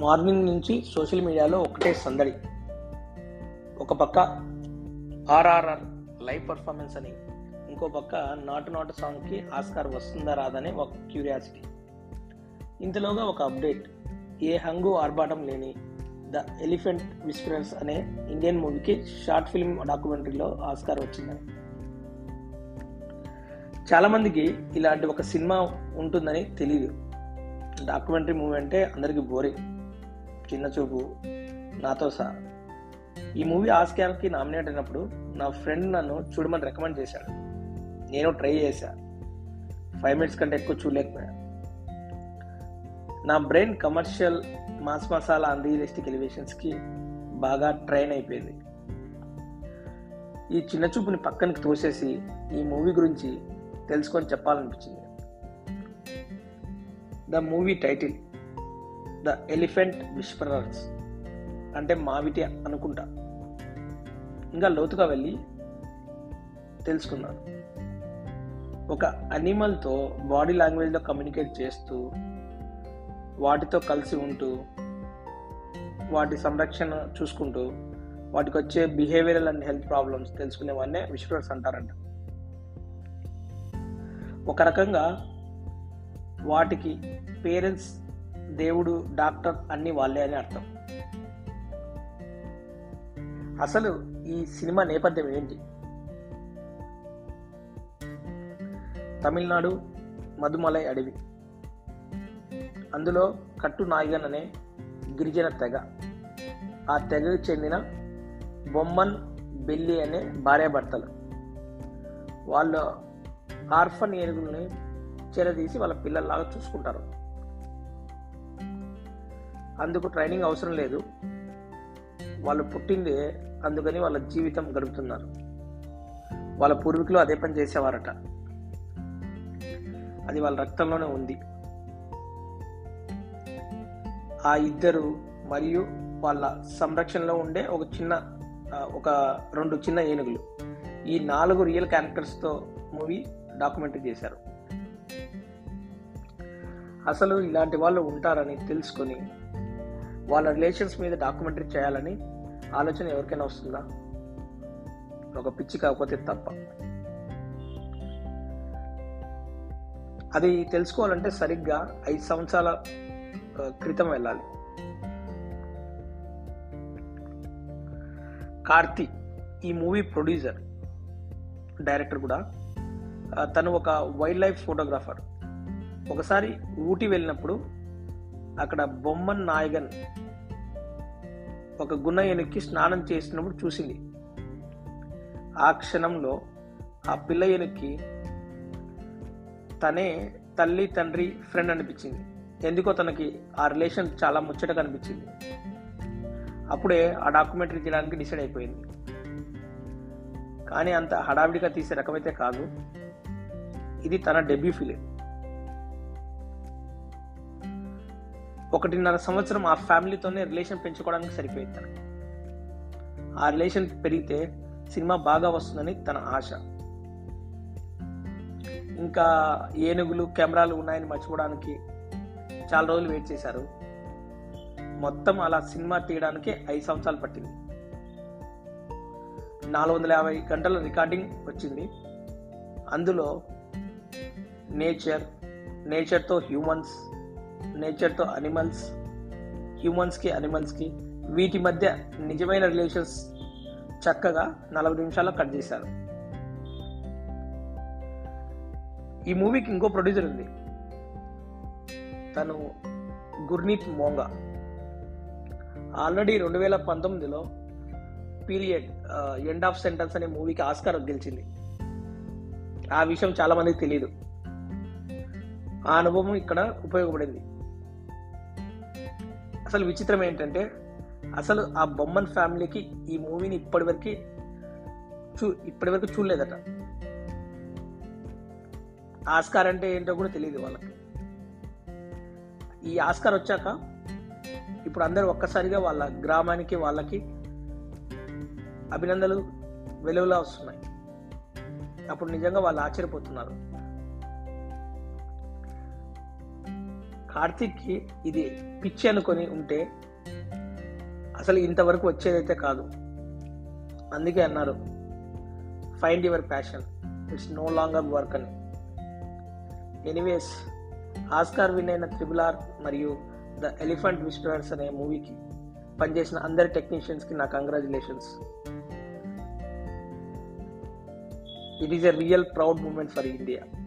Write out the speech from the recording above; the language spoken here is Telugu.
మార్నింగ్ నుంచి సోషల్ మీడియాలో ఒకటే సందడి. ఒక పక్క ఆర్ఆర్ఆర్ లైవ్ పర్ఫార్మెన్స్ అని ఇంకో పక్క నాటు నాటు సాంగ్కి ఆస్కార్ వస్తుందా రాదనే ఒక క్యూరియాసిటీ. ఇంతలోగా ఒక అప్డేట్ ఏ హంగు ఆర్భాటం లేని ద ఎలిఫెంట్ విస్పరర్స్ అనే ఇండియన్ మూవీకి షార్ట్ ఫిల్మ్ డాక్యుమెంటరీలో ఆస్కార్ వచ్చిందని. చాలామందికి ఇలాంటి ఒక సినిమా ఉంటుందని తెలియదు డాక్యుమెంటరీ మూవీ అంటే అందరికీ బోరింగ్. చిన్న చూపు నాతో సహా. ఈ మూవీ ఆస్కార్కి నామినేట్ అయినప్పుడు నా ఫ్రెండ్ నన్ను చూడమని రికమెండ్ చేశాడు. నేను ట్రై చేశా. ఫైవ్ మినిట్స్ కంటే ఎక్కువ చూడలేకపోయా నా brain commercial mass masala unrealistic ఎలివేషన్స్కి బాగా ట్రైన్ అయిపోయింది. ఈ చిన్న చూపుని పక్కనకి తోసేసి ఈ మూవీ గురించి తెలుసుకొని చెప్పాలనిపించింది. The movie title the elephant whisperers అంటే మావిటి అనుకుంటా. ఇంకా లోతుగా వెళ్ళి తెలుసుకున్నాను. ఒక అనిమల్తో బాడీ లాంగ్వేజ్లో కమ్యూనికేట్ చేస్తూ వాటితో కలిసి ఉంటూ వాటి సంరక్షణ చూసుకుంటూ వాటికి వచ్చే బిహేవియరల్ అండ్ హెల్త్ ప్రాబ్లమ్స్ తెలుసుకునేవన్నీ విశ్వరర్స్ అంటారంట. ఒక రకంగా వాటికి పేరెంట్స్ దేవుడు డాక్టర్ అన్ని వాళ్ళే అని అర్థం. అసలు ఈ సినిమా నేపథ్యం ఏంటి? తమిళనాడు మధుమలై అడవి. అందులో కట్టు నాయగన్ అనే గిరిజన తెగ. ఆ తెగకు చెందిన బొమ్మన్ బెల్లి అనే భార్యాభర్తలు. వాళ్ళ ఆర్ఫన్ ఏనుగుల్ని చేరదీసి వాళ్ళ పిల్లల్లాగా చూసుకుంటారు. అందుకు ట్రైనింగ్ అవసరం లేదు. వాళ్ళు పుట్టిందే అందుకని వాళ్ళ జీవితం గడుపుతున్నారు. వాళ్ళ పూర్వీకులు అదే పని చేసేవారట. అది వాళ్ళ రక్తంలోనే ఉంది. ఆ ఇద్దరు మరియు వాళ్ళ సంరక్షణలో ఉండే ఒక చిన్న ఒక రెండు చిన్న ఏనుగులు. ఈ నాలుగు రియల్ క్యారెక్టర్స్తో మూవీ డాక్యుమెంటరీ చేశారు. అసలు ఇలాంటి వాళ్ళు ఉంటారని తెలుసుకొని వాళ్ళ రిలేషన్స్ మీద డాక్యుమెంటరీ చేయాలని ఆలోచన ఎవరికైనా వస్తుందా? ఒక పిచ్చి కాకపోతే తప్ప. అది తెలుసుకోవాలంటే సరిగ్గా ఐదు సంవత్సరాల క్రితం వెళ్ళాలి. కార్తి ఈ మూవీ ప్రొడ్యూసర్ డైరెక్టర్ కూడా తను ఒక వైల్డ్ లైఫ్ ఫోటోగ్రాఫర్. ఒకసారి ఊటీ వెళ్ళినప్పుడు అక్కడ బొమ్మన్ నాయగన్ ఒక గున్న స్నానం చేసినప్పుడు చూసింది. ఆ క్షణంలో ఆ పిల్ల తనే తల్లి తండ్రి ఫ్రెండ్ అనిపించింది. ఎందుకో తనకి ఆ రిలేషన్ చాలా ముచ్చటగా అనిపించింది. అప్పుడే ఆ డాక్యుమెంటరీ తీయడానికి డిసైడ్ అయిపోయింది. కానీ అంత హడావిడిగా తీసే రకమైతే కాదు. ఇది తన డెబ్యూ ఫిలిం ఒకటిన్నర సంవత్సరం ఆ ఫ్యామిలీతోనే రిలేషన్ పెంచుకోవడానికి సరిపోయింది తనకి. ఆ రిలేషన్ పెరిగితే సినిమా బాగా వస్తుందని తన ఆశ. ఇంకా ఏనుగులు కెమెరాలు ఉన్నాయని మర్చిపోవడానికి చాలా రోజులు వెయిట్ చేశారు. మొత్తం అలా సినిమా తీయడానికి ఐదు సంవత్సరాలు పట్టింది. నాలుగు వందల యాభై గంటల రికార్డింగ్ వచ్చింది. అందులో నేచర్ నేచర్తో హ్యూమన్స్ నేచర్తో అనిమల్స్ హ్యూమన్స్కి అనిమల్స్కి వీటి మధ్య నిజమైన రిలేషన్స్ చక్కగా నలభై నిమిషాల్లో కట్ చేశారు. ఈ మూవీకి ఇంకో ప్రొడ్యూసర్ ఉంది. తను గుర్నీత్ మోంగా. ఆల్రెడీ రెండు వేల పంతొమ్మిదిలో పీరియడ్ ఎండ్ ఆఫ్ సెంటెన్స్ అనే మూవీకి ఆస్కార్ గెలిచింది. ఆ విషయం చాలా మందికి తెలియదు ఆ అనుభవం ఇక్కడ ఉపయోగపడింది. అసలు విచిత్రం ఏంటంటే అసలు ఆ బొమ్మన్ ఫ్యామిలీకి ఈ మూవీని ఇప్పటివరకు చూ ఇప్పటివరకు చూడలేదట. ఆస్కార్ అంటే ఏంటో కూడా తెలియదు వాళ్ళకి. ఈ ఆస్కార్ వచ్చాక ఇప్పుడు అందరూ ఒక్కసారిగా వాళ్ళ గ్రామానికి వాళ్ళకి అభినందనలు వెలువలా వస్తున్నాయి. అప్పుడు నిజంగా వాళ్ళు ఆశ్చర్యపోతున్నారు. కార్తిక్కి ఇది పిచ్చి అనుకొని ఉంటే అసలు ఇంతవరకు వచ్చేదైతే కాదు. అందుకే అన్నారు find your passion it's no longer work అని. ఎనీవేస్ ఆస్కార్ విన్ అయిన త్రిబుల్ ఆర్ మరియు ద ఎలిఫెంట్ విస్టర్స్ అనే మూవీకి పనిచేసిన అందరి టెక్నీషియన్స్కి నా congratulations it is a real proud moment for India